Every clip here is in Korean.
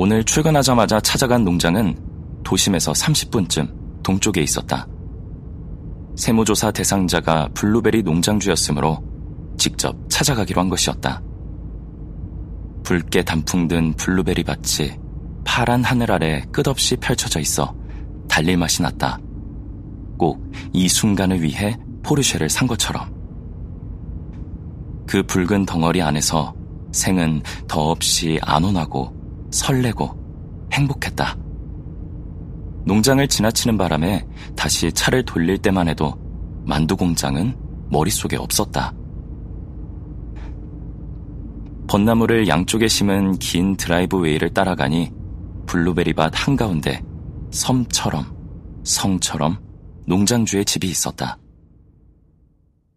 오늘 출근하자마자 찾아간 농장은 도심에서 30분쯤 동쪽에 있었다. 세무조사 대상자가 블루베리 농장주였으므로 직접 찾아가기로 한 것이었다. 붉게 단풍 든 블루베리 밭이 파란 하늘 아래 끝없이 펼쳐져 있어 달릴 맛이 났다. 꼭 이 순간을 위해 포르쉐를 산 것처럼. 그 붉은 덩어리 안에서 생은 더없이 안온하고 설레고 행복했다. 농장을 지나치는 바람에 다시 차를 돌릴 때만 해도 만두 공장은 머릿속에 없었다. 벚나무를 양쪽에 심은 긴 드라이브웨이를 따라가니 블루베리 밭 한가운데 섬처럼 성처럼 농장주의 집이 있었다.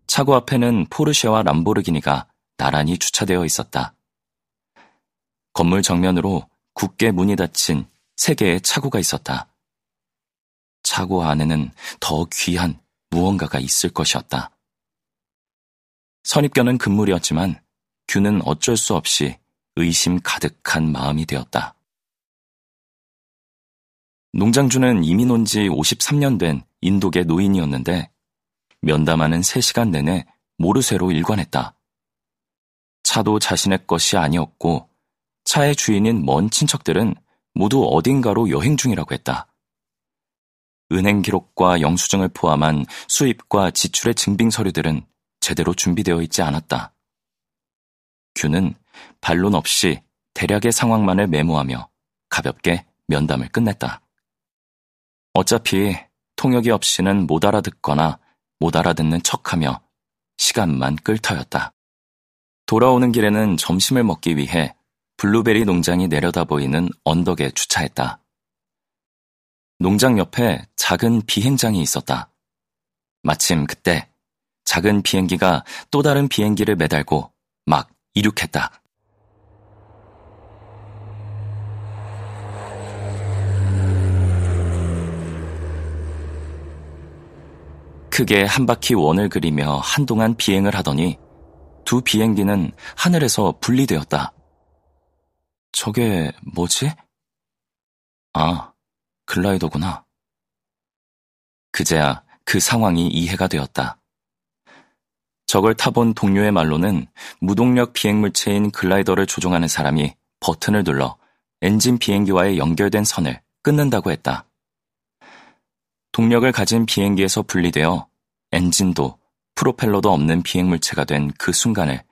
차고 앞에는 포르쉐와 람보르기니가 나란히 주차되어 있었다. 건물 정면으로 굳게 문이 닫힌 세 개의 차고가 있었다. 차고 안에는 더 귀한 무언가가 있을 것이었다. 선입견은 금물이었지만 규는 어쩔 수 없이 의심 가득한 마음이 되었다. 농장주는 이민 온 지 53년 된 인도계 노인이었는데 면담하는 3시간 내내 모르쇠로 일관했다. 차도 자신의 것이 아니었고 차의 주인인 먼 친척들은 모두 어딘가로 여행 중이라고 했다. 은행 기록과 영수증을 포함한 수입과 지출의 증빙 서류들은 제대로 준비되어 있지 않았다. 큐는 반론 없이 대략의 상황만을 메모하며 가볍게 면담을 끝냈다. 어차피 통역이 없이는 못 알아듣거나 못 알아듣는 척하며 시간만 끌 터였다. 돌아오는 길에는 점심을 먹기 위해 블루베리 농장이 내려다 보이는 언덕에 주차했다. 농장 옆에 작은 비행장이 있었다. 마침 그때 작은 비행기가 또 다른 비행기를 매달고 막 이륙했다. 크게 한 바퀴 원을 그리며 한동안 비행을 하더니 두 비행기는 하늘에서 분리되었다. 저게 뭐지? 아, 글라이더구나. 그제야 그 상황이 이해가 되었다. 저걸 타본 동료의 말로는 무동력 비행물체인 글라이더를 조종하는 사람이 버튼을 눌러 엔진 비행기와의 연결된 선을 끊는다고 했다. 동력을 가진 비행기에서 분리되어 엔진도 프로펠러도 없는 비행물체가 된 그 순간을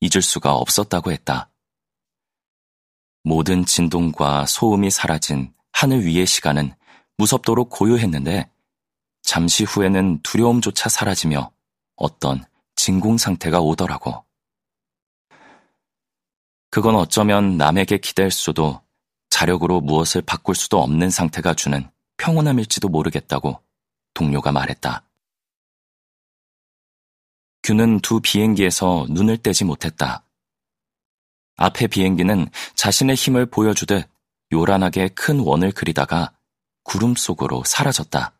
잊을 수가 없었다고 했다. 모든 진동과 소음이 사라진 하늘 위의 시간은 무섭도록 고요했는데 잠시 후에는 두려움조차 사라지며 어떤 진공 상태가 오더라고. 그건 어쩌면 남에게 기댈 수도 자력으로 무엇을 바꿀 수도 없는 상태가 주는 평온함일지도 모르겠다고 동료가 말했다. 규는 두 비행기에서 눈을 떼지 못했다. 앞에 비행기는 자신의 힘을 보여주듯 요란하게 큰 원을 그리다가 구름 속으로 사라졌다.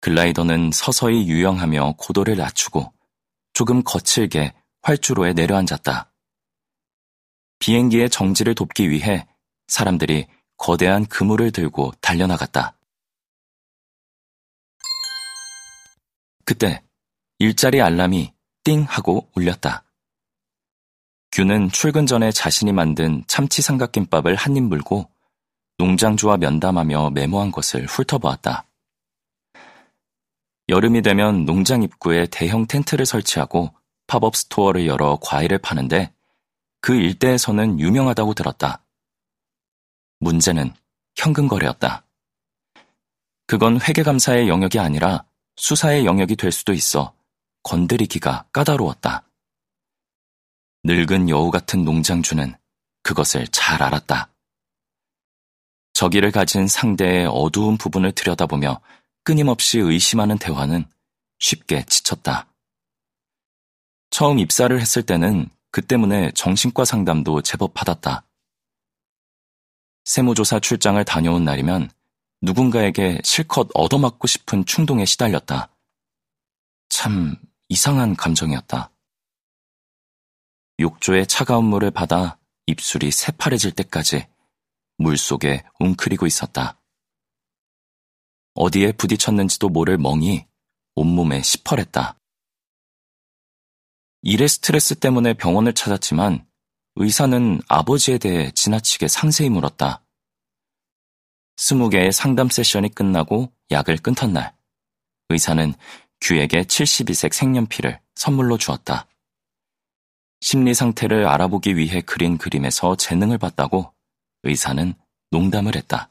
글라이더는 서서히 유영하며 고도를 낮추고 조금 거칠게 활주로에 내려앉았다. 비행기의 정지를 돕기 위해 사람들이 거대한 그물을 들고 달려나갔다. 그때 일자리 알람이 띵 하고 울렸다. 규는 출근 전에 자신이 만든 참치 삼각김밥을 한 입 물고 농장주와 면담하며 메모한 것을 훑어보았다. 여름이 되면 농장 입구에 대형 텐트를 설치하고 팝업 스토어를 열어 과일을 파는데 그 일대에서는 유명하다고 들었다. 문제는 현금 거래였다. 그건 회계감사의 영역이 아니라 수사의 영역이 될 수도 있어 건드리기가 까다로웠다. 늙은 여우 같은 농장주는 그것을 잘 알았다. 저기를 가진 상대의 어두운 부분을 들여다보며 끊임없이 의심하는 대화는 쉽게 지쳤다. 처음 입사를 했을 때는 그 때문에 정신과 상담도 제법 받았다. 세무조사 출장을 다녀온 날이면 누군가에게 실컷 얻어맞고 싶은 충동에 시달렸다. 참 이상한 감정이었다. 욕조에 차가운 물을 받아 입술이 새파래질 때까지 물 속에 웅크리고 있었다. 어디에 부딪혔는지도 모를 멍이 온몸에 시퍼랬다. 일의 스트레스 때문에 병원을 찾았지만 의사는 아버지에 대해 지나치게 상세히 물었다. 스무 개의 상담 세션이 끝나고 약을 끊던 날, 의사는 규에게 72색 색연필을 선물로 주었다. 심리 상태를 알아보기 위해 그린 그림에서 재능을 봤다고 의사는 농담을 했다.